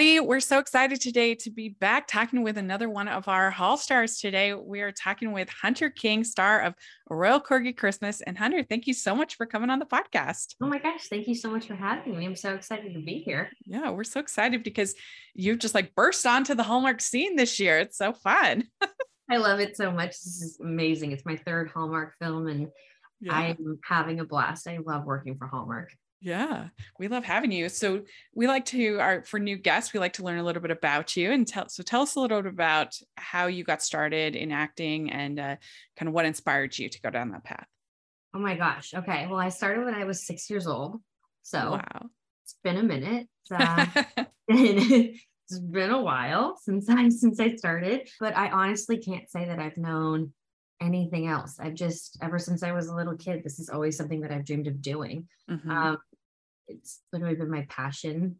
everybody. We're so excited today to be back talking with another one of our Hall stars today. We are talking with Hunter King, star of Royal Corgi Christmas. And Hunter, thank you so much for coming on the podcast. Oh my gosh, thank you so much for having me. I'm so excited to be here. Yeah, we're so excited because you've just like burst onto the Hallmark scene this year. It's so fun. I love it so much. This is amazing. It's my third Hallmark film and yeah. I'm having a blast. I love working for Hallmark. Yeah, we love having you. So we like to our for new guests, we like to learn a little bit about you and tell. So tell us a little bit about how you got started in acting and uh, kind of what inspired you to go down that path. Oh my gosh. Okay. Well, I started when I was six years old. So wow, it's been a minute. Uh, it's been a while since I since I started, but I honestly can't say that I've known anything else. I've just ever since I was a little kid, this is always something that I've dreamed of doing. Mm-hmm. Um, it's literally been my passion.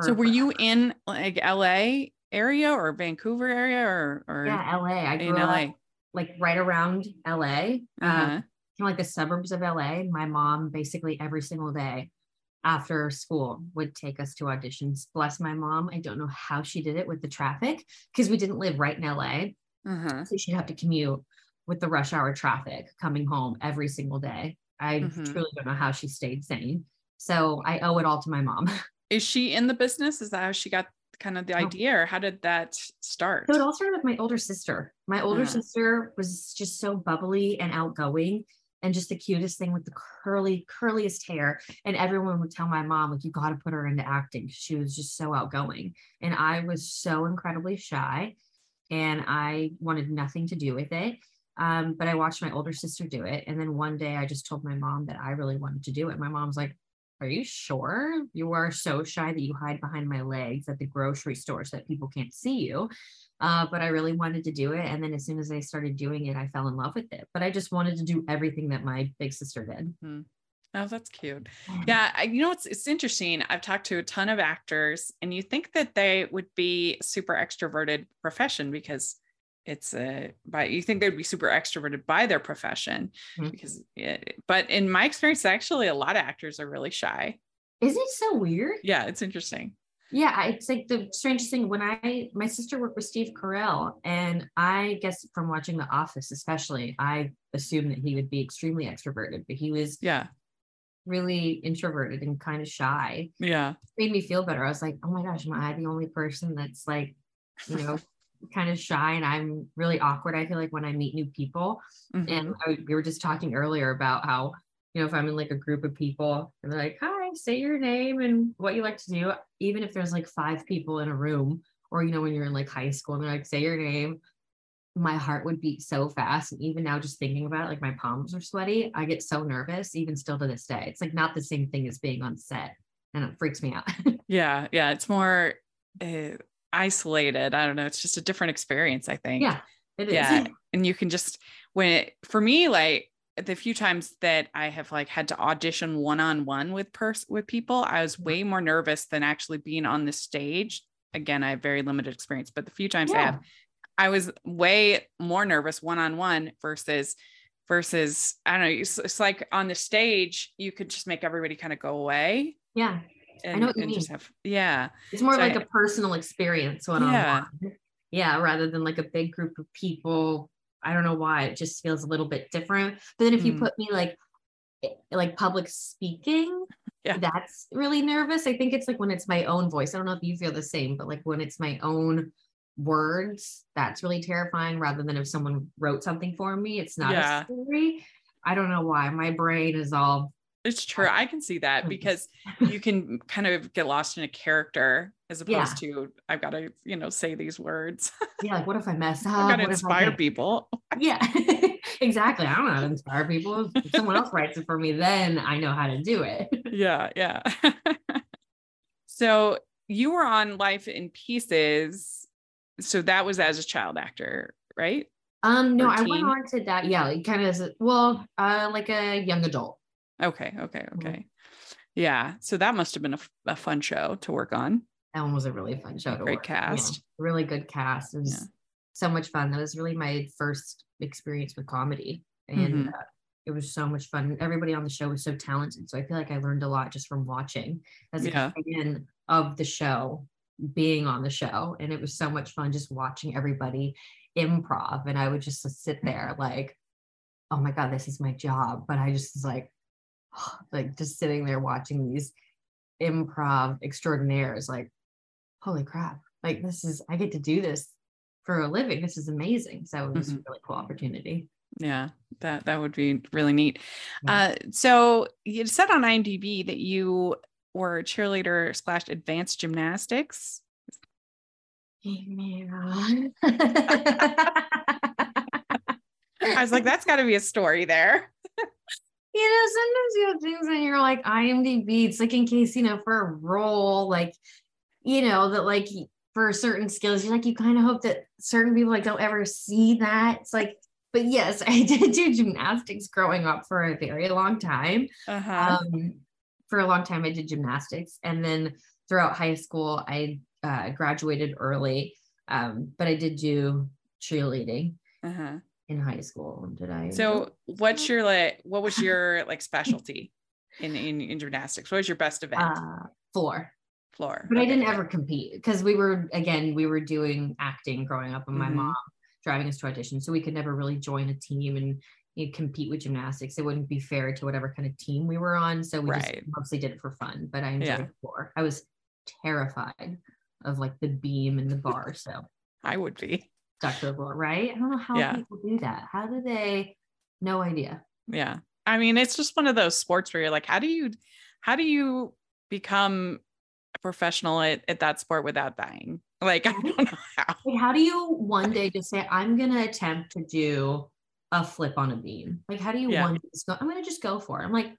so were you in like LA area or Vancouver area or, or yeah, LA. I grew in LA. Up, like right around LA. Uh, uh-huh. Uh, kind of like the suburbs of LA. My mom basically every single day after school would take us to auditions. Bless my mom. I don't know how she did it with the traffic because we didn't live right in LA. Uh-huh. So she'd have to commute with the rush hour traffic coming home every single day. I mm-hmm. truly don't know how she stayed sane. So I owe it all to my mom. Is she in the business? Is that how she got kind of the oh. idea or how did that start? So it all started with my older sister. My older yeah. sister was just so bubbly and outgoing and just the cutest thing with the curly, curliest hair. And everyone would tell my mom, like, you got to put her into acting. She was just so outgoing. And I was so incredibly shy and I wanted nothing to do with it. Um, but I watched my older sister do it. And then one day I just told my mom that I really wanted to do it. My mom's like, are you sure you are so shy that you hide behind my legs at the grocery store so that people can't see you? Uh, but I really wanted to do it. And then as soon as I started doing it, I fell in love with it. But I just wanted to do everything that my big sister did. Mm-hmm. Oh, that's cute. Yeah, I, you know it's it's interesting. I've talked to a ton of actors, and you think that they would be super extroverted profession because it's a by you think they'd be super extroverted by their profession mm-hmm. because it, but in my experience actually a lot of actors are really shy. Is it so weird? Yeah it's interesting. Yeah it's like the strangest thing when i my sister worked with steve carell and i guess from watching the office especially i assumed that he would be extremely extroverted but he was yeah. really introverted and kind of shy. Yeah. It made me feel better. I was like oh my gosh am i the only person that's like you know kind of shy and I'm really awkward. I feel like when I meet new people, mm-hmm. and I, we were just talking earlier about how, you know, if I'm in like a group of people and they're like, hi, say your name and what you like to do, even if there's like five people in a room, or, you know, when you're in like high school and they're like, say your name, my heart would beat so fast. And even now, just thinking about it, like my palms are sweaty. I get so nervous, even still to this day. It's like not the same thing as being on set and it freaks me out. yeah. Yeah. It's more, uh, isolated. I don't know. It's just a different experience, I think. Yeah, it is. Yeah. and you can just, when it, for me, like the few times that I have like had to audition one on one with pers- with people, I was mm-hmm. way more nervous than actually being on the stage. Again, I have very limited experience, but the few times yeah. I have, I was way more nervous one on one versus versus I don't know. It's, it's like on the stage, you could just make everybody kind of go away. Yeah and, I know what you mean. just have yeah. It's more so like I, a personal experience one yeah. on Yeah, rather than like a big group of people. I don't know why it just feels a little bit different. But then if you mm. put me like like public speaking, yeah. that's really nervous. I think it's like when it's my own voice. I don't know if you feel the same, but like when it's my own words, that's really terrifying rather than if someone wrote something for me. It's not yeah. scary. I don't know why. My brain is all it's true. I can see that because you can kind of get lost in a character as opposed yeah. to I've got to, you know, say these words. yeah, like what if I mess up? I've got to inspire people. Yeah, exactly. I don't know how to inspire people. If someone else writes it for me, then I know how to do it. yeah, yeah. so you were on Life in Pieces. So that was as a child actor, right? Um, no, I went on to that. Yeah, like kind of as a, well, uh, like a young adult. Okay. Okay. Okay. Mm-hmm. Yeah. So that must have been a, a, fun show to work on. That one was a really fun show to Great work. cast. Yeah, really good cast. It was yeah. so much fun. That was really my first experience with comedy. And mm-hmm. uh, it was so much fun. Everybody on the show was so talented. So I feel like I learned a lot just from watching as a fan of the show being on the show. And it was so much fun just watching everybody improv. And I would just sit there like, oh my God, this is my job. But I just was like, like just sitting there watching these improv extraordinaires, like, holy crap, like this is, I get to do this for a living. This is amazing. So it was mm-hmm. a really cool opportunity. Yeah, that that would be really neat. Yeah. Uh, so you said on IMDb that you were cheerleader slash advanced gymnastics. Yeah. I was like, that's got to be a story there. You know, sometimes you have things and you're like IMDb. It's like in case you know for a role, like you know that like for certain skills, you're like you kind of hope that certain people like don't ever see that. It's like, but yes, I did do gymnastics growing up for a very long time. Uh-huh. Um, for a long time, I did gymnastics, and then throughout high school, I uh, graduated early, um, but I did do cheerleading. Uh-huh in high school. Did I? So what's your like, what was your like specialty in, in, in gymnastics? What was your best event? Uh, floor. Floor. But okay. I didn't ever compete because we were, again, we were doing acting growing up and my mm-hmm. mom driving us to audition. So we could never really join a team and you know, compete with gymnastics. It wouldn't be fair to whatever kind of team we were on. So we right. just mostly did it for fun, but I enjoyed yeah. floor. I was terrified of like the beam and the bar. So I would be right? I don't know how yeah. people do that. How do they? No idea. Yeah. I mean, it's just one of those sports where you're like, how do you, how do you become a professional at, at that sport without dying? Like, I don't know how. Like, how do you one day just say, I'm going to attempt to do a flip on a beam? Like, how do you yeah. one just go, I'm going to just go for it? I'm like,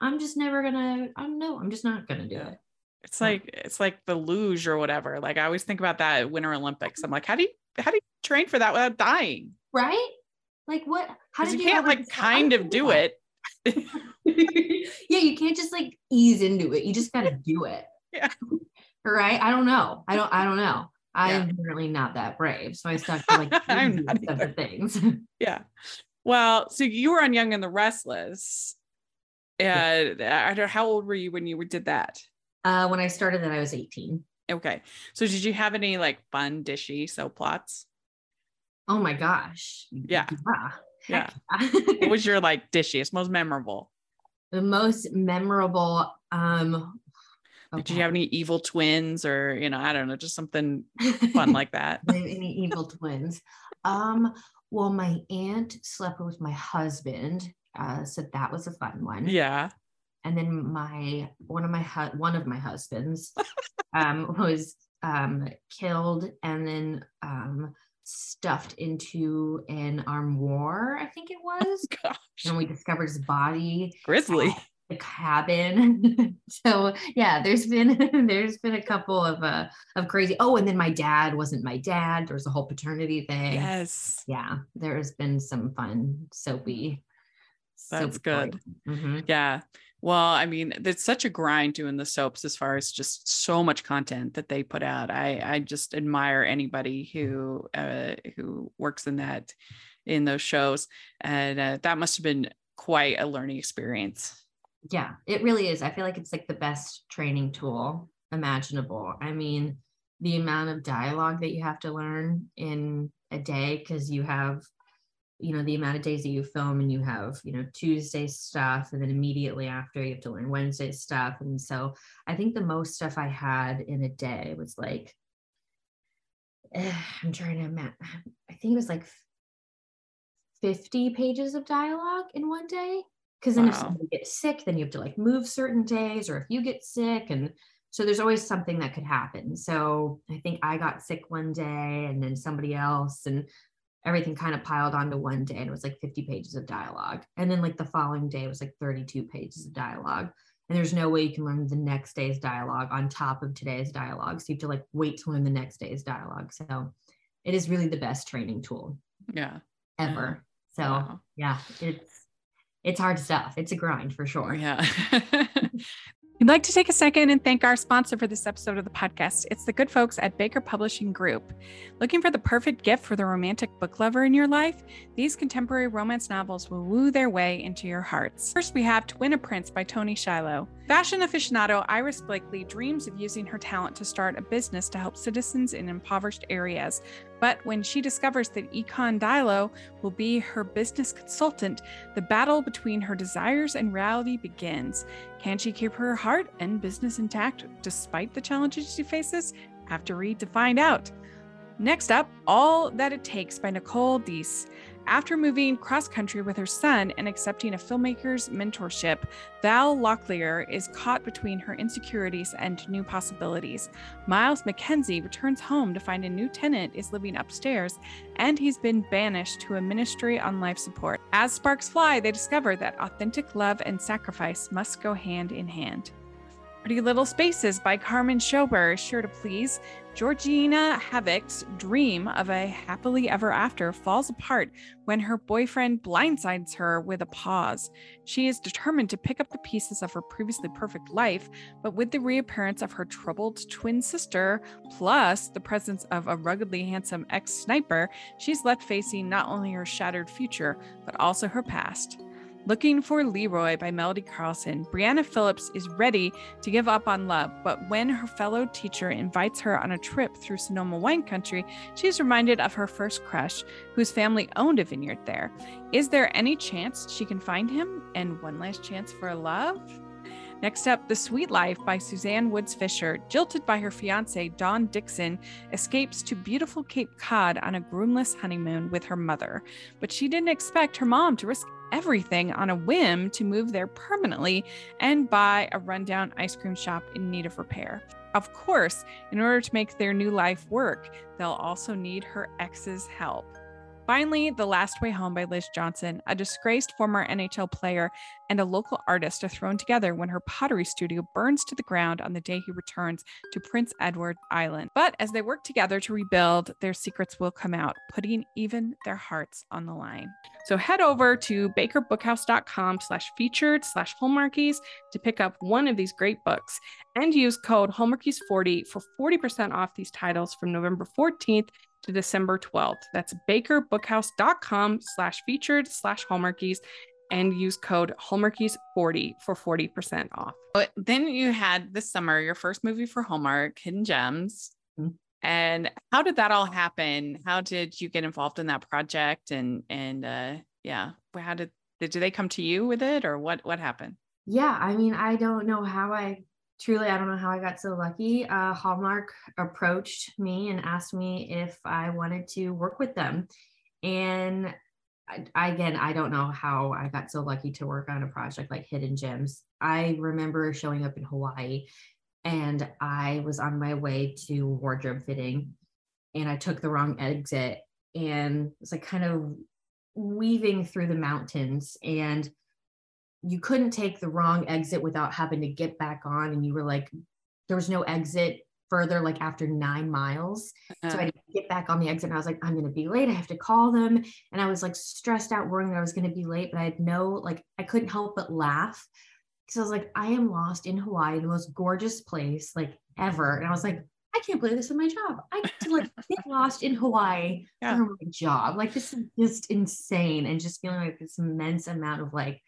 I'm just never going to, I'm no, I'm just not going to do it. It's like, it's like the luge or whatever. Like, I always think about that Winter Olympics. I'm like, how do you, how do you train for that without dying? Right? Like what? How did you, you can't like kind of do it? yeah, you can't just like ease into it. You just gotta do it. Yeah. Right? I don't know. I don't. I don't know. I'm yeah. really not that brave, so I stuck to like I'm not other things. yeah. Well, so you were on Young and the Restless. And yeah. how old were you when you did that? Uh, when I started that, I was 18. Okay. So did you have any like fun, dishy soap plots? Oh my gosh. Yeah. Yeah. yeah. what was your like dishiest, most memorable? The most memorable. Um okay. Did you have any evil twins or you know, I don't know, just something fun like that? any evil twins. Um, well, my aunt slept with my husband. Uh, so that was a fun one. Yeah. And then my one of my hu- one of my husbands um, was um, killed and then um, stuffed into an armoire, I think it was. Oh, and we discovered his body. Grizzly. the cabin. so yeah, there's been there's been a couple of uh of crazy. Oh, and then my dad wasn't my dad. There was a whole paternity thing. Yes. Yeah, there has been some fun soapy. That's soapy good. Mm-hmm. Yeah. Well, I mean, it's such a grind doing the soaps as far as just so much content that they put out. I I just admire anybody who uh, who works in that in those shows, and uh, that must have been quite a learning experience. Yeah, it really is. I feel like it's like the best training tool imaginable. I mean, the amount of dialogue that you have to learn in a day because you have you know the amount of days that you film and you have you know tuesday stuff and then immediately after you have to learn wednesday stuff. And so i think the most stuff i had in a day was like eh, i'm trying to imagine i think it was like 50 pages of dialogue in one day. Because then wow. if somebody gets sick then you have to like move certain days or if you get sick and so there's always something that could happen. So i think i got sick one day and then somebody else and everything kind of piled onto one day and it was like 50 pages of dialogue. And then like the following day was like 32 pages of dialogue. And there's no way you can learn the next day's dialogue on top of today's dialogue. So you have to like wait to learn the next day's dialogue. So it is really the best training tool. Yeah. Ever. So wow. yeah, it's it's hard stuff. It's a grind for sure. Yeah. We'd like to take a second and thank our sponsor for this episode of the podcast. It's the good folks at Baker Publishing Group. Looking for the perfect gift for the romantic book lover in your life? These contemporary romance novels will woo their way into your hearts. First, we have To Win a Prince by Toni Shiloh. Fashion aficionado Iris Blakely dreams of using her talent to start a business to help citizens in impoverished areas. But when she discovers that Ekon Diallo will be her business consultant, the battle between her desires and reality begins. Can she keep her heart and business intact despite the challenges she faces? Have to read to find out. Next up, All That It Takes by Nicole Deese. After moving cross country with her son and accepting a filmmaker's mentorship, Val Locklear is caught between her insecurities and new possibilities. Miles McKenzie returns home to find a new tenant is living upstairs and he's been banished to a ministry on life support. As sparks fly, they discover that authentic love and sacrifice must go hand in hand. Pretty Little Spaces by Carmen Schober is sure to please. Georgina Havock's dream of a happily ever after falls apart when her boyfriend blindsides her with a pause. She is determined to pick up the pieces of her previously perfect life, but with the reappearance of her troubled twin sister, plus the presence of a ruggedly handsome ex sniper, she's left facing not only her shattered future, but also her past. Looking for Leroy by Melody Carlson, Brianna Phillips is ready to give up on love, but when her fellow teacher invites her on a trip through Sonoma wine country, she's reminded of her first crush, whose family owned a vineyard there. Is there any chance she can find him? And one last chance for love? Next up, The Sweet Life by Suzanne Woods Fisher. Jilted by her fiance, Dawn Dixon, escapes to beautiful Cape Cod on a groomless honeymoon with her mother. But she didn't expect her mom to risk everything on a whim to move there permanently and buy a rundown ice cream shop in need of repair. Of course, in order to make their new life work, they'll also need her ex's help. Finally, The Last Way Home by Liz Johnson, a disgraced former NHL player and a local artist are thrown together when her pottery studio burns to the ground on the day he returns to Prince Edward Island. But as they work together to rebuild, their secrets will come out, putting even their hearts on the line. So head over to bakerbookhouse.com slash featured slash hallmarkies to pick up one of these great books and use code hallmarkies40 for 40% off these titles from November 14th to December 12th. That's bakerbookhouse.com slash featured slash hallmarkies and use code hallmarkies40 for 40% off. But then you had this summer your first movie for Hallmark, Hidden Gems. Mm-hmm. And how did that all happen? How did you get involved in that project? And and uh yeah, how did did, did they come to you with it or what what happened? Yeah, I mean, I don't know how I truly, I don't know how I got so lucky. Uh, Hallmark approached me and asked me if I wanted to work with them. And I, again, I don't know how I got so lucky to work on a project like Hidden Gems. I remember showing up in Hawaii and I was on my way to wardrobe fitting and I took the wrong exit and was like kind of weaving through the mountains and you couldn't take the wrong exit without having to get back on and you were like there was no exit further like after nine miles uh-huh. so i had to get back on the exit and i was like i'm going to be late i have to call them and i was like stressed out worrying that i was going to be late but i had no like i couldn't help but laugh because i was like i am lost in hawaii the most gorgeous place like ever and i was like I can't believe this is my job. I get to like get lost in Hawaii yeah. for my job. Like this is just insane. And just feeling like this immense amount of like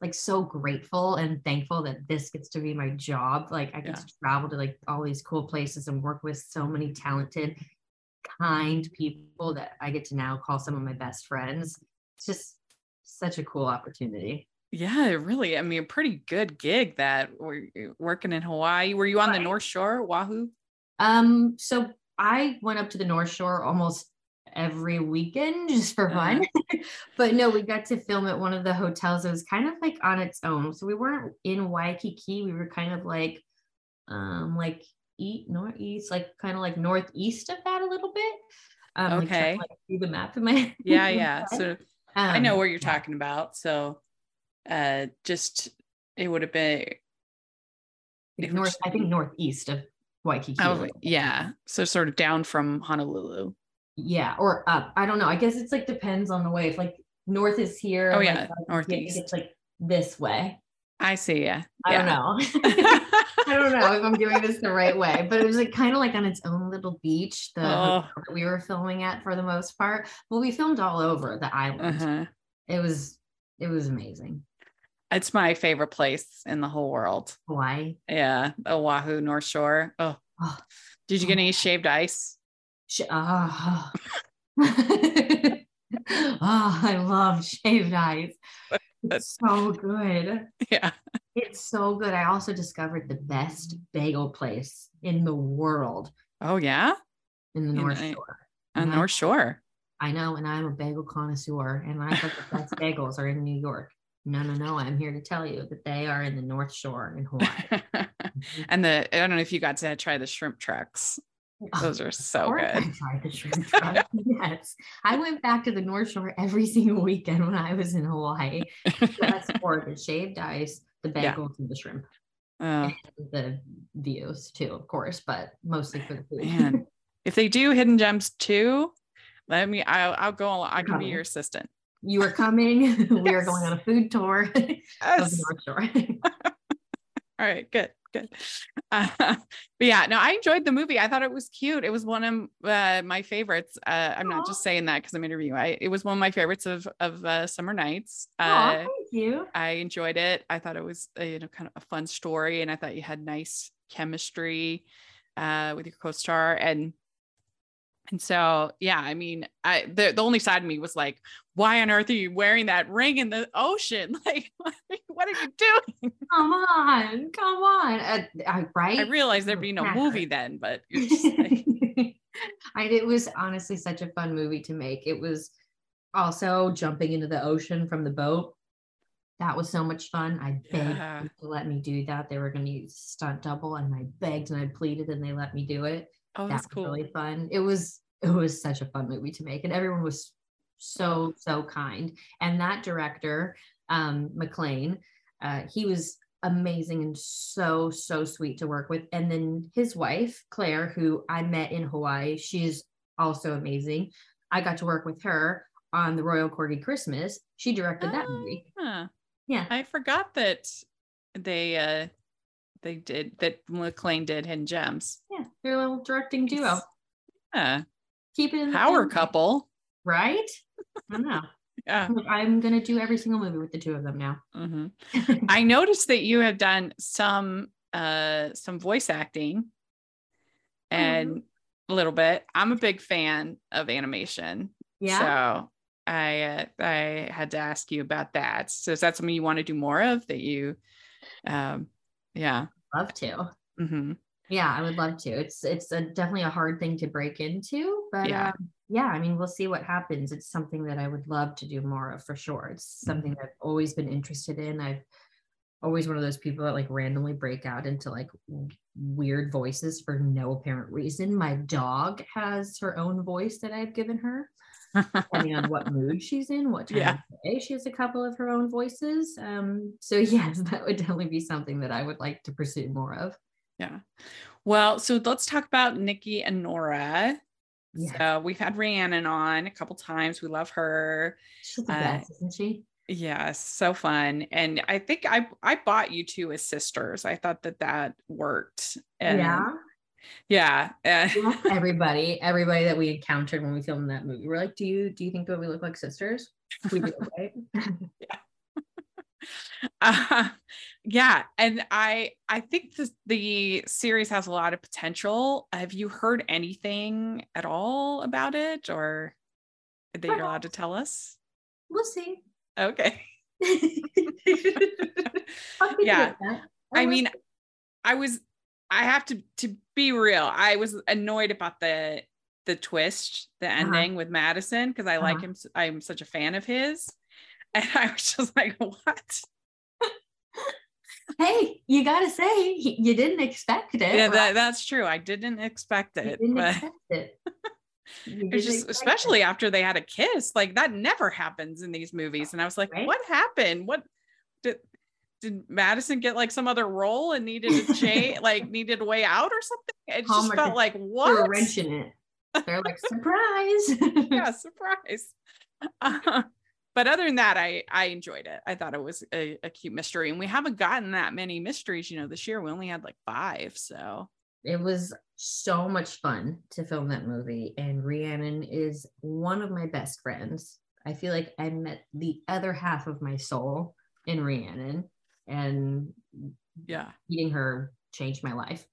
like so grateful and thankful that this gets to be my job. Like I get yeah. to travel to like all these cool places and work with so many talented, kind people that I get to now call some of my best friends. It's just such a cool opportunity. Yeah, really. I mean, a pretty good gig that we're working in Hawaii. Were you on the North Shore, Oahu? Um, so I went up to the North Shore almost every weekend just for fun. Uh-huh. but no, we got to film at one of the hotels. It was kind of like on its own. So we weren't in Waikiki. We were kind of like um like east northeast, like kind of like northeast of that a little bit. Um okay. Like, like, the map in my yeah, yeah. So um, I know where you're talking about. So uh just it would have been north, I think northeast of Waikiki. Oh, yeah. So sort of down from Honolulu yeah or up i don't know i guess it's like depends on the way if like north is here oh yeah like, northeast it's like this way I see. Yeah. I don't know. I don't know if I'm doing this the right way, but it was like kind of like on its own little beach, the Oh. that we were filming at for the most part. Well, we filmed all over the island. Uh-huh. It was it was amazing. It's my favorite place in the whole world. Hawaii. Yeah. Oahu, North Shore. Oh, Oh, did you get any shaved ice? Sh- oh. oh, I love shaved ice. It's so good. Yeah. It's so good. I also discovered the best bagel place in the world Oh, yeah. in the North know, Shore. On And I- North Shore. I know, and I'm a bagel connoisseur, and I thought the best bagels are in New York. No, no, no. I'm here to tell you that they are in the North Shore in Hawaii. and the, I don't know if you got to try the shrimp trucks. Those are so I good. tried the shrimp yes. I went back to the North Shore every single weekend when I was in Hawaii just for the shaved ice, the Yeah. bagels, and the shrimp. Oh, And the views too, of course, but mostly for the food. man. If they do hidden gems too, let me, I'll, I'll go, along. I can be your assistant. you are coming. we are going on a food tour of the Yes. All right, good, good. Uh, but yeah, no, I enjoyed the movie. I thought it was cute. It was one of uh, my favorites. Uh, I'm not just saying that because I'm interviewing. I it was one of my favorites of of uh, summer nights. Uh, thank you. I enjoyed it. I thought it was uh, you know kind of a fun story, and I thought you had nice chemistry uh, with your co-star and. And so, yeah, I mean, I the, the only side of me was like, why on earth are you wearing that ring in the ocean? Like, what are you doing? Come on, come on. Uh, I, right? I realized there'd be no movie then, but like, I, it was honestly such a fun movie to make. It was also jumping into the ocean from the boat. That was so much fun. I begged Yeah. to let me do that. They were going to use stunt double, and I begged and I pleaded, and they let me do it. oh, that that's was cool. really fun. It was it was such a fun movie to make, and everyone was so so kind. And that director, um, Maclain, uh, he was amazing and so so sweet to work with. And then his wife Claire, who I met in Hawaii, she's also amazing. I got to work with her on the Royal Corgi Christmas. She directed that movie. Ah, Yeah. I forgot that they uh they did that Maclain did Hidden Gems. Yeah, they're a little directing duo. Yeah. Keep it in Power family, couple. right? I don't know. Yeah. I'm gonna do every single movie with the two of them now. hmm I noticed that you have done some uh some voice acting and a little bit. I'm a big fan of animation. Yeah. So I uh, I had to ask you about that. So is that something you want to do more of that you um yeah. love to. hmm Yeah, I would love to. It's it's a, definitely a hard thing to break into, but Yeah. um, yeah, I mean, we'll see what happens. It's something that I would love to do more of for sure. It's something that I've always been interested in. I've always one of those people that like randomly break out into like weird voices for no apparent reason. My dog has her own voice that I've given her, depending on what mood she's in, what time Yeah. of day. She has a couple of her own voices. Um, so yes, that would definitely be something that I would like to pursue more of. Yeah. Well, so let's talk about Nikki and Nora. Yeah. So we've had Rhiannon on a couple times. We love her. She's the Uh, best, isn't she? Yes, so fun. And I think I I bought you two as sisters. I thought that that worked. And yeah. Yeah. uh, everybody, everybody that we encountered when we filmed that movie, we're like, "Do you do you think that we look like sisters?" We do, right? uh, yeah and i i think this, the series has a lot of potential have you heard anything at all about it or that you're allowed to tell us we'll see. okay Yeah. you with that. i mean i was i have to to be real i was annoyed about the the twist the Uh-huh. ending with madison because i like Uh-huh. him i'm such a fan of his and i was just like what hey, you gotta say you didn't expect it. yeah right? that, that's true i didn't expect You it didn't but expect it. It's just expect it. especially after they had a kiss like that never happens in these movies and i was like Right? what happened what did did madison get like some other role and needed a change like needed a way out or something it just felt like what wrench in it. They're like surprise. yeah surprise Uh, but other than that, I I enjoyed it. I thought it was a, a cute mystery, and we haven't gotten that many mysteries, you know, this year. We only had like five, so it was so much fun to film that movie. And Rhiannon is one of my best friends. I feel like I met the other half of my soul in Rhiannon, and yeah, meeting her changed my life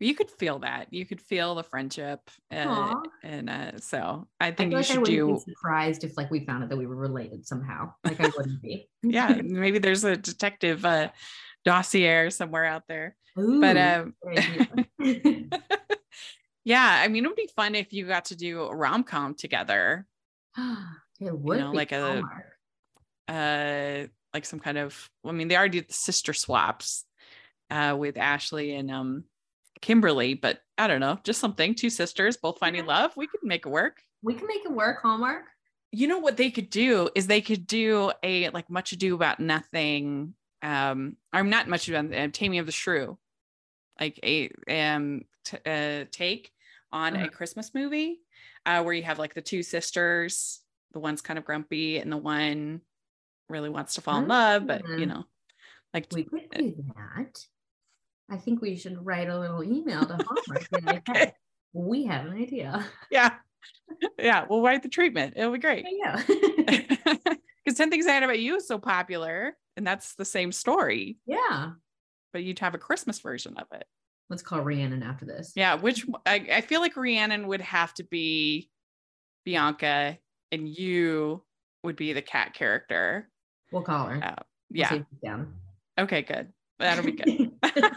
you could feel that you could feel the friendship uh, and uh, so i think I you should I do surprised if like we found out that we were related somehow. Like i wouldn't be. Yeah maybe there's a detective uh, dossier somewhere out there Ooh, but um yeah i mean it would be fun if you got to do a rom-com together. It would you know, like a uh like some kind of i mean they already did the sister swaps uh with ashley and um Kimberly, but I don't know, just something. Two sisters, both finding love. We could make it work. We can make it work, Hallmark. You know what they could do is they could do a like much ado about nothing. Um, I'm not much about uh, Taming of the Shrew, like a um t- uh, take on uh-huh. a Christmas movie, uh, where you have like the two sisters, the one's kind of grumpy and the one really wants to fall in love, but you know, like we could do that. I think we should write a little email to Hallmark. like, okay. we have an idea. Yeah. Yeah. We'll write the treatment. It'll be great. Yeah. Because 10 Things I Hate About You is so popular, and that's the same story. Yeah. But you'd have a Christmas version of it. Let's call Rhiannon after this. Yeah. Which I, I feel like Rhiannon would have to be Bianca, and you would be the cat character. We'll call her. Uh, yeah. We'll okay, good. That'll be good.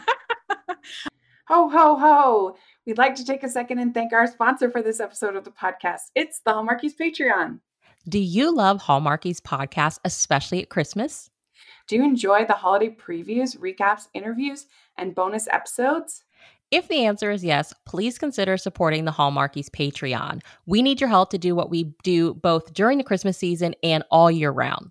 Ho, ho, ho. We'd like to take a second and thank our sponsor for this episode of the podcast. It's the Hallmarkies Patreon. Do you love Hallmarkies podcast, especially at Christmas? Do you enjoy the holiday previews, recaps, interviews, and bonus episodes? If the answer is yes, please consider supporting the Hallmarkies Patreon. We need your help to do what we do both during the Christmas season and all year round.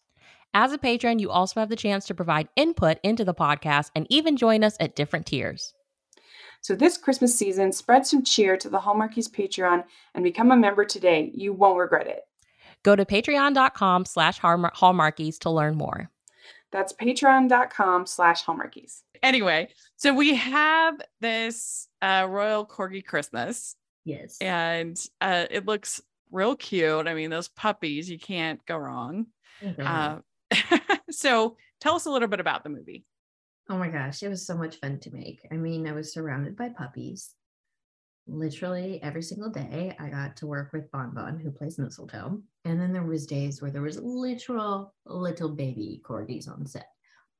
As a patron, you also have the chance to provide input into the podcast and even join us at different tiers. So this Christmas season, spread some cheer to the Hallmarkies Patreon and become a member today. You won't regret it. Go to patreon.com slash hallmarkies to learn more. That's patreon.com slash hallmarkies. Anyway, so we have this uh, Royal Corgi Christmas. Yes. And uh, it looks real cute. I mean, those puppies, you can't go wrong. Mm-hmm. Uh, so tell us a little bit about the movie. Oh my gosh, it was so much fun to make. I mean, I was surrounded by puppies. Literally every single day, I got to work with Bon Bon, who plays Mistletoe. And then there was days where there was literal little baby corgis on set.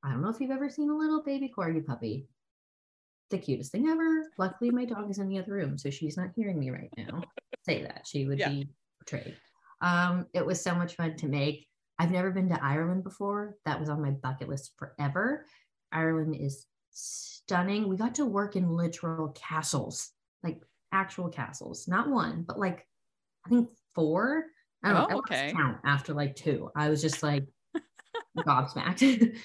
I don't know if you've ever seen a little baby corgi puppy. The cutest thing ever. Luckily, my dog is in the other room, so she's not hearing me right now. Say that she would yeah. be betrayed. Um, it was so much fun to make. I've never been to Ireland before. That was on my bucket list forever. Ireland is stunning. We got to work in literal castles, like actual castles, not one, but like I think four. I don't oh, know. I okay. count after like two. I was just like gobsmacked.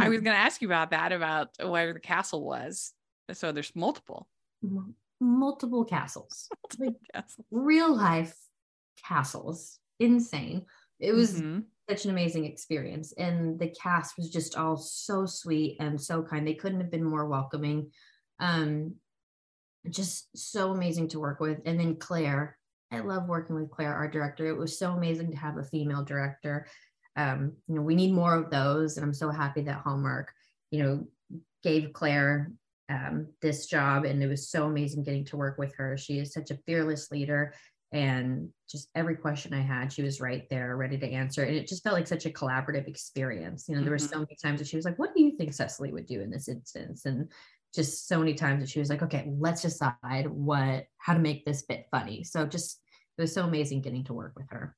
I was going to ask you about that, about where the castle was. So there's multiple, M- multiple castles, multiple like castles. real life castles. Insane. It was mm-hmm such an amazing experience. And the cast was just all so sweet and so kind. They couldn't have been more welcoming. Um, just so amazing to work with. And then Claire, I love working with Claire, our director. It was so amazing to have a female director. Um, you know, we need more of those. And I'm so happy that Hallmark, you know, gave Claire um, this job. And it was so amazing getting to work with her. She is such a fearless leader and just every question I had, she was right there, ready to answer. And it just felt like such a collaborative experience. You know, there were so mm-hmm. many times that she was like, What do you think Cecily would do in this instance? And just so many times that she was like, Okay, let's decide what, how to make this bit funny. So just, it was so amazing getting to work with her.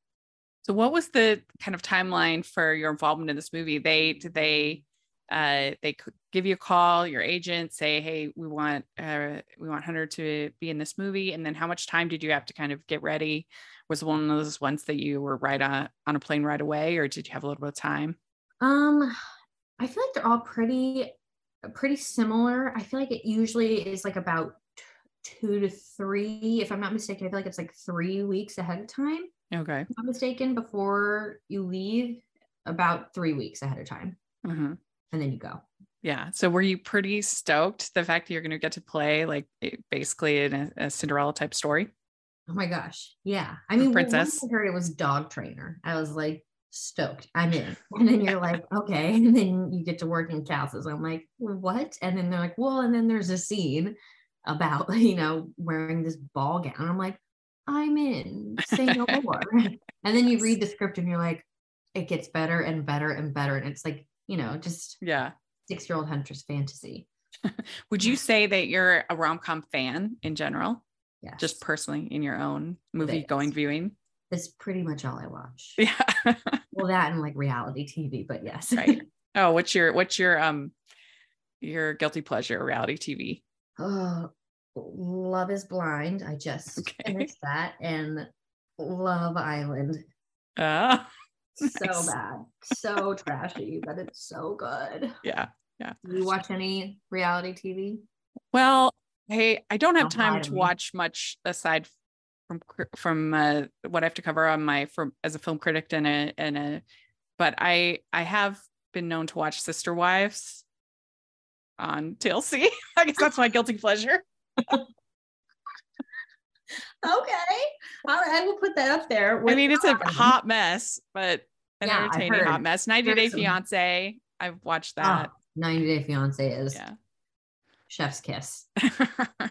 So what was the kind of timeline for your involvement in this movie? They did they uh they give you a call, your agent say, "Hey, we want uh we want Hunter to be in this movie." And then how much time did you have to kind of get ready? Was one of those ones that you were right on on a plane right away or did you have a little bit of time? Um I feel like they're all pretty pretty similar. I feel like it usually is like about two to three, if I'm not mistaken. I feel like it's like three weeks ahead of time. Okay. If I'm mistaken, before you leave, about three weeks ahead of time, Mhm. And then you go. Yeah. So were you pretty stoked the fact that you're going to get to play like basically in a, a Cinderella type story? Oh my gosh. Yeah. I mean, when- Princess. I heard it was dog trainer. I was like stoked. I'm in. And then you're like, okay. And then you get to work in castles. I'm like, what? And then they're like, well, and then there's a scene about, you know, wearing this ball gown. I'm like, I'm in. Say no more. and then you read the script and you're like, it gets better and better and better. And it's like, you know, just Yeah. six year old hunter's fantasy. Would you say that you're a rom com fan in general, Yeah. just personally in your own movie going viewing? that's pretty much all I watch. Yeah. Well, that and like reality TV, but yes. right. Oh, what's your what's your um your guilty pleasure reality TV? Oh, Love is Blind. I just Okay. finished that and Love Island. Uh, So Nice. bad. So trashy, but it's so good. yeah. Yeah. Do you watch any reality TV? Well, hey, I don't have Don't time to to me. watch much aside from from uh, what I have to cover on my from as a film critic and a and a, but I I have been known to watch Sister Wives on TLC. I guess that's my guilty pleasure. Okay. All right. I will put that up there. I mean, it's a hot mess, but an Yeah, entertaining heard. hot mess. 90 Day Fiance. I've watched Oh, that. 90 Day Fiance is Yeah. Chef's Kiss.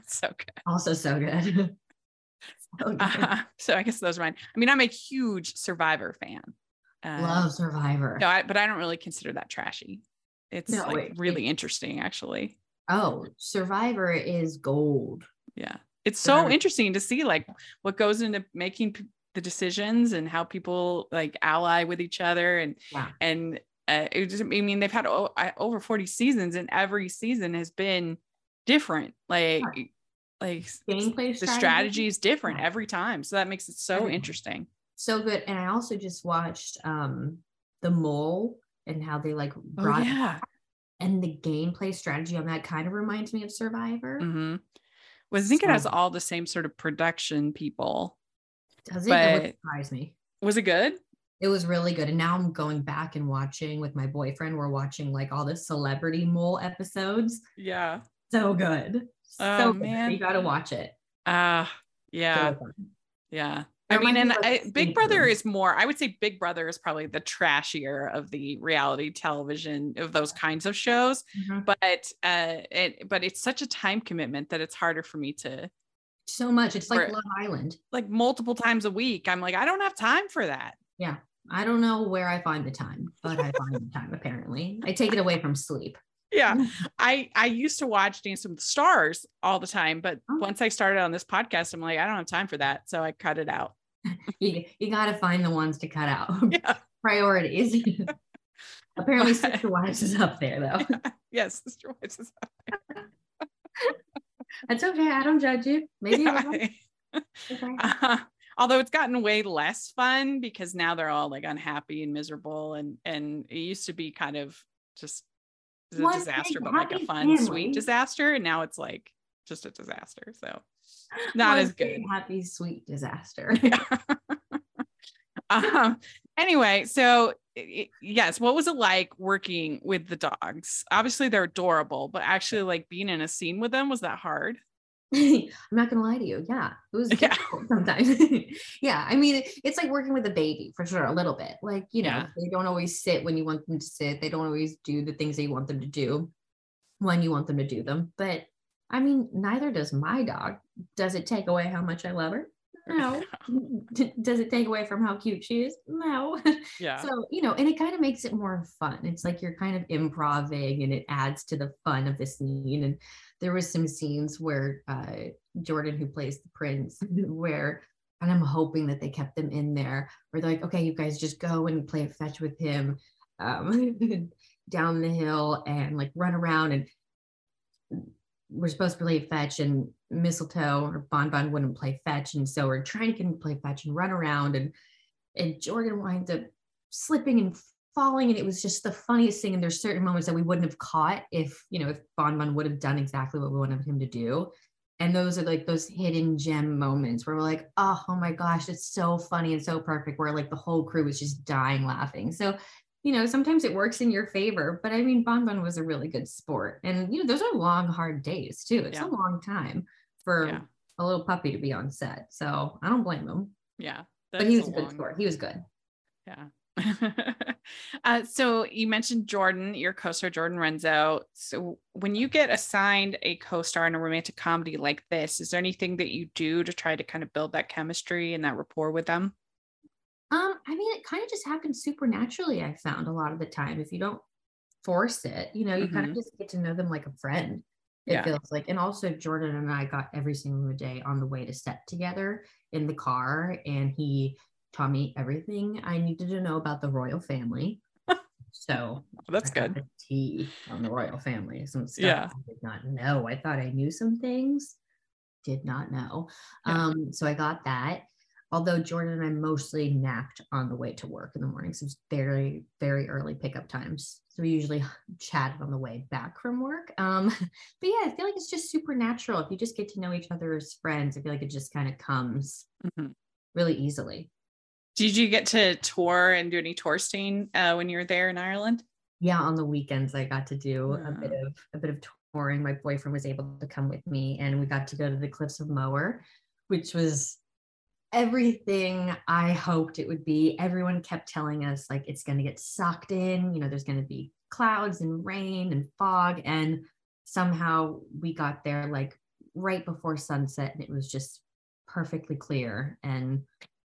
so good. Also so good. so good. Uh, so I guess those are mine. I mean, I'm a huge Survivor fan. Uh, Love Survivor. No, I, but I don't really consider that trashy. It's No, like it- really interesting, actually. Oh, Survivor is gold. Yeah, it's so Survivor- interesting to see like what goes into making p- the decisions and how people like ally with each other and Yeah. and uh, it just, I mean they've had o- over forty seasons and every season has been different. Like like Gameplay the strategy is different Yeah. every time, so that makes it so Everything. interesting. so good. And I also just watched um The Mole and how they like Oh yeah. and the gameplay strategy on that kind of reminds me of Survivor. hmm Well, I think it has all the same sort of production people. Does it? It would surprise me. Was it good? It was really good. And now I'm going back and watching with my boyfriend. We're watching like all the celebrity mole episodes. Yeah. So good. Oh, so good. man. You gotta watch it. Ah, yeah, So yeah. I mean, and me of, like, I, Big Brother is more. I would say Big Brother is probably the trashier of the reality television of those kinds of shows. Mhm. But uh, it but it's such a time commitment that it's harder for me to So much. It's like For- Love Island. like multiple times a week. I'm like, I don't have time for that. Yeah. I don't know where I find the time, but I find the time apparently. I take it away from sleep. Yeah. I I used to watch Dance with the Stars all the time, but Oh. once I started on this podcast, I'm like, I don't have time for that, so I cut it out. You, you gotta find the ones to cut out. Yeah. Priorities. apparently Sister Wives is up there though. Yes, Sister Wives is That's okay. I don't judge you. Maybe was okay. Uh, although it's gotten way less fun because now they're all like unhappy and miserable and and it used to be kind of just a One disaster but like a fun sweet disaster and now it's like just a disaster so not as good Happy sweet disaster. um anyway so yes what was it like working with the dogs obviously they're adorable but actually like being in a scene with them was that hard I'm not gonna lie to you. Yeah, it was Yeah. difficult sometimes. yeah, I mean, it's like working with a baby for sure, a little bit. Like you know, Yeah. they don't always sit when you want them to sit. They don't always do the things that you want them to do when you want them to do them. But I mean, neither does my dog. Does it take away how much I love her? No. Does it take away from how cute she is? No. yeah So, you know, and it kind of makes it more fun. It's like you're kind of improving and it adds to the fun of the scene. And there was some scenes where uh, Jordan, who plays the prince, where And I'm hoping that they kept them in there where they're like, okay, you guys just go and play fetch with him um, down the hill and like run around. And we're supposed to play fetch and mistletoe or Bon Bon wouldn't play fetch. And so we're trying to get him to play fetch and run around. And, and Jordan winds up slipping and falling. And it was just the funniest thing. And there's certain moments that we wouldn't have caught if, you know, if Bon Bon would have done exactly what we wanted him to do. And those are like those hidden gem moments where we're like, oh, oh my gosh, it's so funny and so perfect. Where like the whole crew was just dying laughing. So you know, sometimes it works in your favor. But I mean, Bon Bon was a really good sport. And, you know, those are long, hard days too. It's yeah. a long time for yeah. a little puppy to be on set. So I don't blame him. Yeah. But he was a, a good sport. He was good. Yeah. uh, so you mentioned Jordan, your co-star Jordan Renzo. So when you get assigned a co-star in a romantic comedy like this, is there anything that you do to try to kind of build that chemistry and that rapport with them? Um, I mean, it kind of just happens supernaturally. I found a lot of the time if you don't force it, you know, you mm-hmm. kind of just get to know them like a friend. It yeah. feels like, and also Jordan and I got every single day on the way to set together in the car, and he taught me everything I needed to know about the royal family. So that's good. Tea on the royal family, some stuff yeah. I did not know. I thought I knew some things, did not know. Yeah. Um, so I got that although Jordan and I mostly napped on the way to work in the mornings. It was very, very early pickup times. So we usually chatted on the way back from work. Um, but yeah, I feel like it's just supernatural. If you just get to know each other as friends, I feel like it just kind of comes mm-hmm. really easily. Did you get to tour and do any tour staying uh, when you were there in Ireland? Yeah, on the weekends I got to do a bit of a bit of touring. My boyfriend was able to come with me, and we got to go to the Cliffs of Moher, which was everything I hoped it would be. Everyone kept telling us like it's going to get sucked in, you know, there's going to be clouds and rain and fog. And somehow we got there like right before sunset and it was just perfectly clear and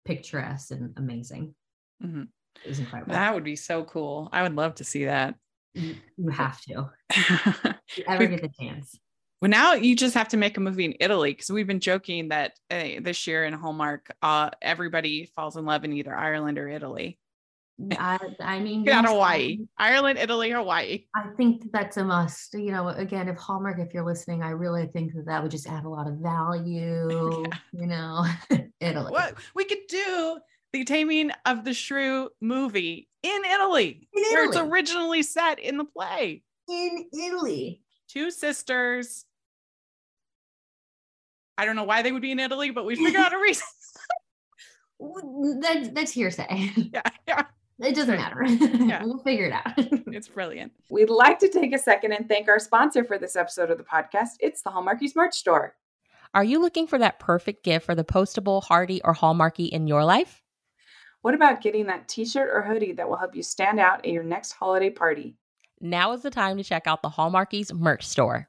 picturesque and amazing. Mm-hmm. It was incredible. That would be so cool. I would love to see that. You, you have to. you ever get the chance. Well, now you just have to make a movie in Italy because we've been joking that uh, this year in Hallmark, uh, everybody falls in love in either Ireland or Italy. I, I mean, not Hawaii, Ireland, Italy, Hawaii. I think that's a must. You know, again, if Hallmark, if you're listening, I really think that that would just add a lot of value. yeah. You know, Italy. What we could do the Taming of the Shrew movie in Italy, in Italy, where it's originally set in the play. In Italy, two sisters I don't know why they would be in Italy, but we figured out a reason. that, that's hearsay. Yeah, yeah. It doesn't matter. Yeah. we'll figure it out. it's brilliant. We'd like to take a second and thank our sponsor for this episode of the podcast. It's the Hallmarkies merch store. Are you looking for that perfect gift for the postable, Heartie, or Hallmarky in your life? What about getting that t shirt or hoodie that will help you stand out at your next holiday party? Now is the time to check out the Hallmarkies merch store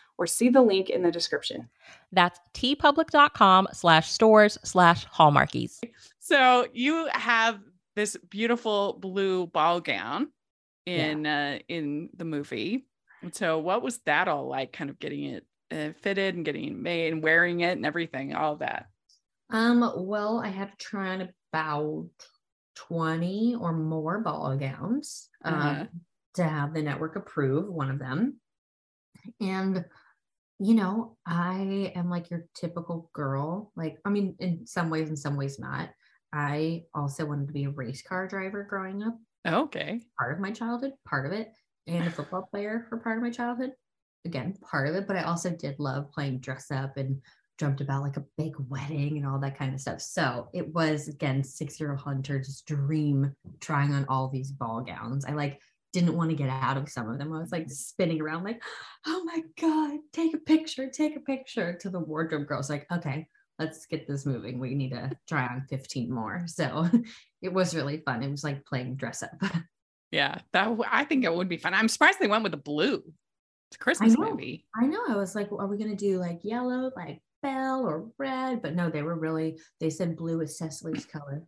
or see the link in the description. That's teepublic.com slash stores slash hallmarkies. So you have this beautiful blue ball gown in yeah. uh, in the movie. So what was that all like? Kind of getting it uh, fitted and getting it made and wearing it and everything, all that. Um. Well, I had to try on about twenty or more ball gowns uh-huh. um, to have the network approve one of them, and you know, I am like your typical girl. Like, I mean, in some ways, in some ways not. I also wanted to be a race car driver growing up. Okay. Part of my childhood, part of it, and a football player for part of my childhood. Again, part of it, but I also did love playing dress up and dreamt about like a big wedding and all that kind of stuff. So it was again six year old Hunter's dream trying on all these ball gowns. I like didn't want to get out of some of them. I was like spinning around, like, oh my God, take a picture, take a picture to the wardrobe girls. Like, okay, let's get this moving. We need to try on 15 more. So it was really fun. It was like playing dress up. Yeah, that I think it would be fun. I'm surprised they went with the blue. It's a Christmas know. movie. I know. I was like, are we gonna do like yellow, like bell or red? But no, they were really they said blue is Cecily's color.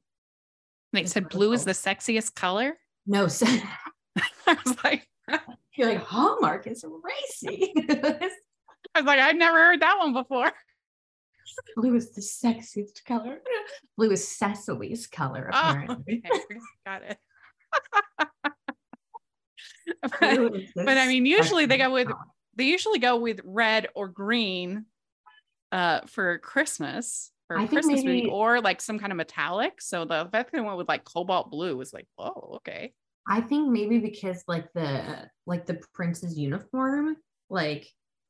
They It's said blue is the sexiest color. No, I was like, you're like Hallmark is racy. I was like, I've never heard that one before. blue is the sexiest color. Blue is Cecily's color, Oh, apparently. okay, got it. but, Blue is the but I mean, usually they go with color. they usually go with red or green uh for Christmas or I Christmas movie maybe- or like some kind of metallic. So the fact that they went with like cobalt blue was like, whoa, okay. I think maybe because like the like the prince's uniform, like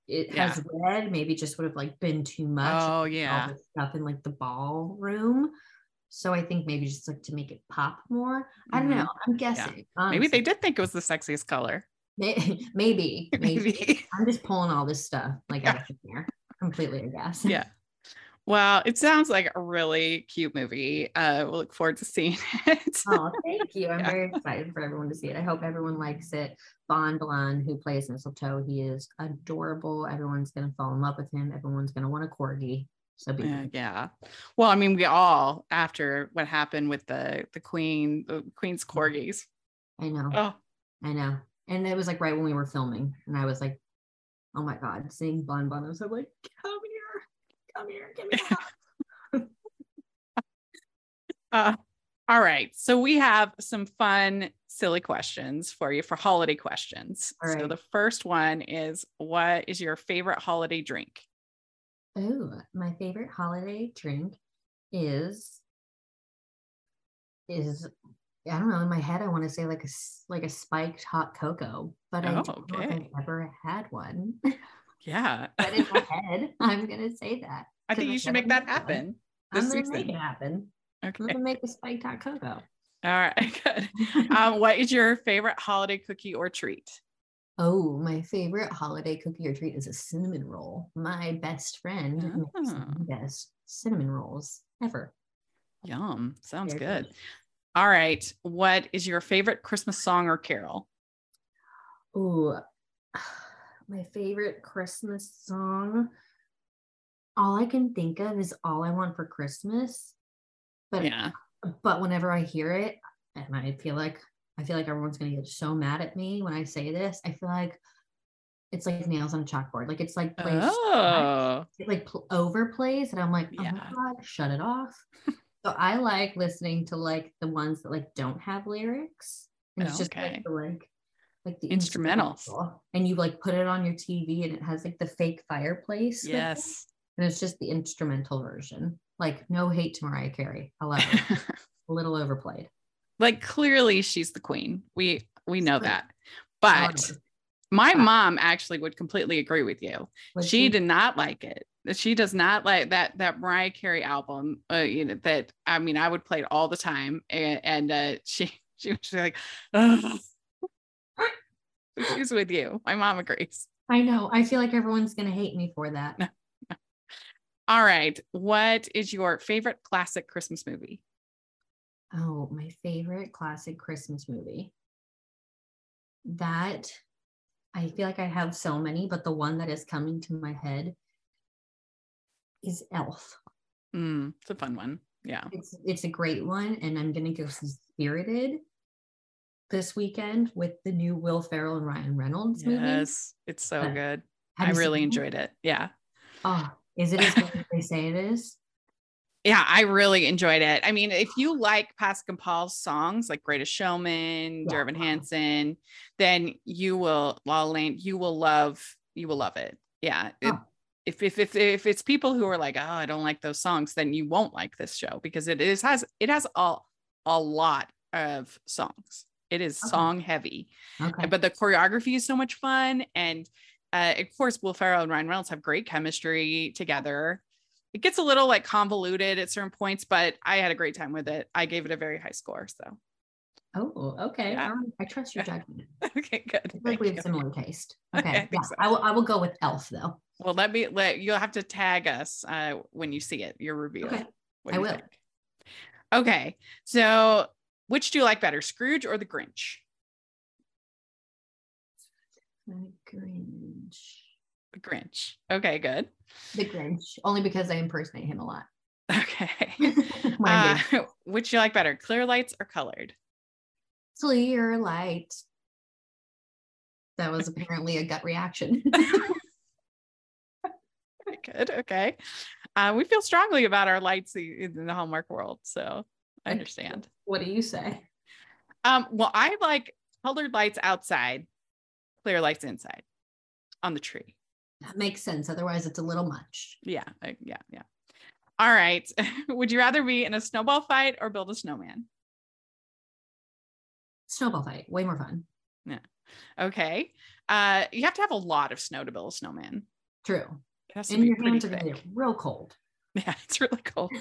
it Yeah. has red, maybe just would have like been too much. Oh yeah. stuff in like the ballroom. So I think maybe just like to make it pop more. I don't Mhm. know. I'm guessing. Maybe they did think it was the sexiest color. Maybe, maybe. Maybe. I'm just pulling all this stuff like Yeah. out of here completely, I guess. yeah. Well, it sounds like a really cute movie. Uh, we'll look forward to seeing it. Oh, thank you. I'm Yeah. very excited for everyone to see it. I hope everyone likes it. Bon Blonde, who plays Mistletoe, he is adorable. Everyone's going to fall in love with him. Everyone's going to want a corgi. So be Uh, yeah. Well, I mean, we all after what happened with the the queen, the queen's corgis. I know. Oh, I know. And it was like right when we were filming, and I was like, oh my God, seeing Bon Bon. I was like, come here, give me that. uh, all right. So we have some fun, silly questions for you for holiday questions. All So the first one is, what is your favorite holiday drink? Oh, my favorite holiday drink is is I don't know. In my head, I want to say like a s- like a spiked hot cocoa, but I Oh, don't know if. I've ever had one. Yeah, but in my head, I'm gonna say that. I think you should make that happen I'm gonna make it happen. Okay. I'm gonna make a spiked hot cocoa. All right. Good. Um, what is your favorite holiday cookie or treat? Oh, my favorite holiday cookie or treat is a cinnamon roll. My best friend makes Ah. best cinnamon rolls ever. Yum. Sounds Very good. All right. What is your favorite Christmas song or carol? Ooh, my favorite Christmas song. All I can think of is "All I Want for Christmas," but Yeah. but whenever I hear it, and I feel like I feel like everyone's gonna get so mad at me when I say this. I feel like it's like nails on a chalkboard. Like it's like plays Oh, it like pl- overplays, and I'm like, oh Yeah. my god, shut it off. so I like listening to like the ones that like don't have lyrics. And it's just Okay. like the like like the instrumental. and you like put it on your TV, and it has like the fake fireplace. yes. and it's just the instrumental version. Like no hate to Mariah Carey, I love it. a little overplayed. like clearly she's the queen. We we know that. But my mom actually would completely agree with you. Was she did not like it. She does not like that that Mariah Carey album. Uh, you know that I mean I would play it all the time, and, and uh, she she was like, Ugh. She's with you. My mom agrees. I know. I feel like everyone's gonna hate me for that. All right, what is your favorite classic Christmas movie? Oh, my favorite classic Christmas movie. That I feel like I have so many, but the one that is coming to my head is Elf. Mm, it's a fun one. Yeah. It's it's a great one, and I'm gonna go Spirited this weekend with the new Will Ferrell and Ryan Reynolds movie. Yes, it's so But good. I really it? enjoyed it. Yeah. Oh, is it as good as they say it is? Yeah, I really enjoyed it. I mean, if you like Pasek and Paul's songs like Greatest Showman, Yeah. Dear Evan Hansen, then you will La La Land, you will love, you will love it. Yeah. It- Oh. if, if if if it's people who are like, oh, I don't like those songs, then you won't like this show because it is has it has a a lot of songs. It is Okay. song heavy. Okay. but the choreography is so much fun and uh, of course will ferrell and ryan reynolds have great chemistry together it gets a little like convoluted at certain points but i had a great time with it i gave it a very high score so Oh, okay. Yeah. right. I trust your judgment. okay good I feel like we have you. similar taste. I Okay. think yeah. so. I will I will go with Elf though. Well, let me let you'll have to tag us uh, when you see it, your review. Okay. I you will. think? Okay. So which do you like better, Scrooge or the Grinch? The Grinch. The Grinch. Okay, good. The Grinch. Only because I impersonate him a lot. Okay. Uh, which do you like better, clear lights or colored? clear light. That was apparently a gut reaction. Good. Okay. Uh, we feel strongly about our lights in the Hallmark world, so I understand. what do you say? Um, well, I like colored lights outside, clear lights inside on the tree. That makes sense. Otherwise, it's a little much. Yeah, I- yeah, yeah. All right. Would you rather be in a snowball fight or build a snowman? Snowball fight, way more fun. Yeah. Okay. Uh, you have to have a lot of snow to build a snowman. True. To And your hands are gonna get real cold. Yeah, it's really cold.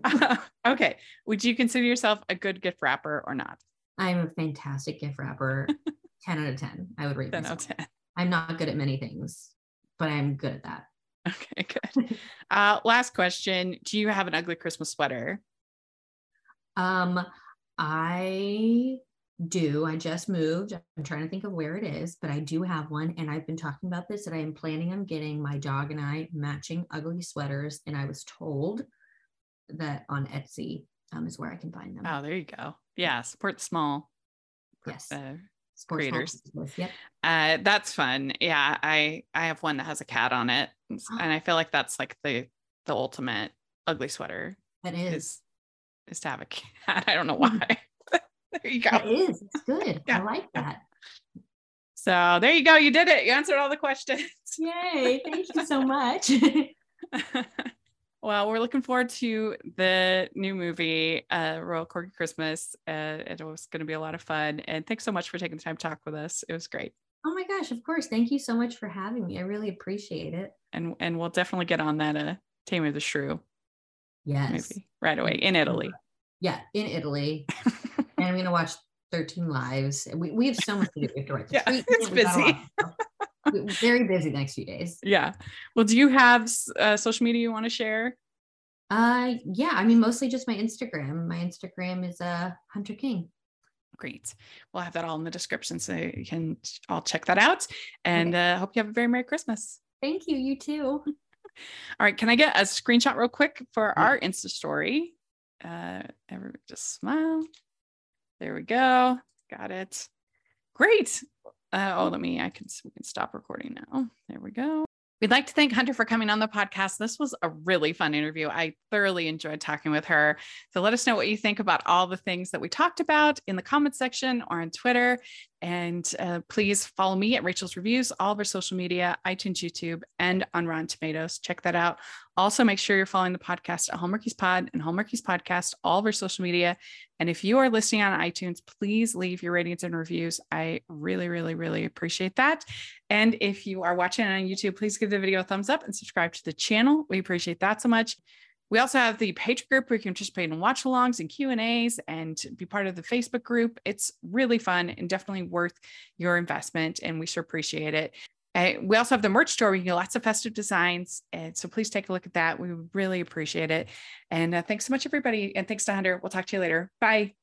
okay. Would you consider yourself a good gift wrapper or not? I'm a fantastic gift wrapper. 10 out of 10. I would rate 10 out myself. of 10. I'm not good at many things, but I'm good at that. Okay, good. Uh, last question. Do you have an ugly Christmas sweater? Um, I do. I just moved. I'm trying to think of where it is, but I do have one. And I've been talking about this that I am planning on getting my dog and I matching ugly sweaters. And I was told that on Etsy um, is where I can find them. Oh, there you go. Yeah, support small yes. uh, Sports creators. Yep. Uh, that's fun. Yeah, I I have one that has a cat on it, and I feel like that's like the the ultimate ugly sweater That is. is is to have a cat. I don't know why. there you go. is. It's good. Yeah. I like that. So there you go. You did it. You answered all the questions. Yay. Thank you so much. well, we're looking forward to the new movie, uh, Royal Corgi Christmas. Uh, it was going to be a lot of fun, and thanks so much for taking the time to talk with us. It was great, oh my gosh. Of course. Thank you so much for having me. I really appreciate it. and and we'll definitely get on that uh, Tame of the Shrew Yes. movie right away in Italy. Yeah. In Italy. And I'm gonna watch 13 lives. We, we have so much to do. We have to write Yeah, treatment, it's we got a lot busy. of stuff. We- we're very busy the next few days. yeah. Well, do you have uh, social media you want to share? Uh yeah, I mean mostly just my Instagram. My Instagram is uh Hunter King. Great. We'll have that all in the description so you can all check that out. And uh, hope you have a very Merry Christmas. Thank you, you too. All right, can I get a screenshot real quick for Yeah. our Insta story? Uh, everybody just smile. There we go. Got it. Great. Uh, oh, let me. I can. We can stop recording now. There we go. We'd like to thank Hunter for coming on the podcast. This was a really fun interview. I thoroughly enjoyed talking with her. So let us know what you think about all the things that we talked about in the comment section or on Twitter. And uh, please follow me at Rachel's Reviews, all of our social media, iTunes, YouTube, and on Rotten Tomatoes. Check that out. Also, make sure you're following the podcast at Hallmarkies Pod and Hallmarkies Podcast, all of our social media. And if you are listening on iTunes, please leave your ratings and reviews. I really, really, really appreciate that. And if you are watching on YouTube, please give the video a thumbs up and subscribe to the channel. We appreciate that so much. We also have the Patreon group where you can participate in watch alongs and Q and A's and be part of the Facebook group. It's really fun and definitely worth your investment, and we sure appreciate it. Uh, we also have the merch store. We can get lots of festive designs, and so please take a look at that. We really appreciate it. And uh, thanks so much, everybody, and thanks to Hunter. We'll talk to you later. Bye.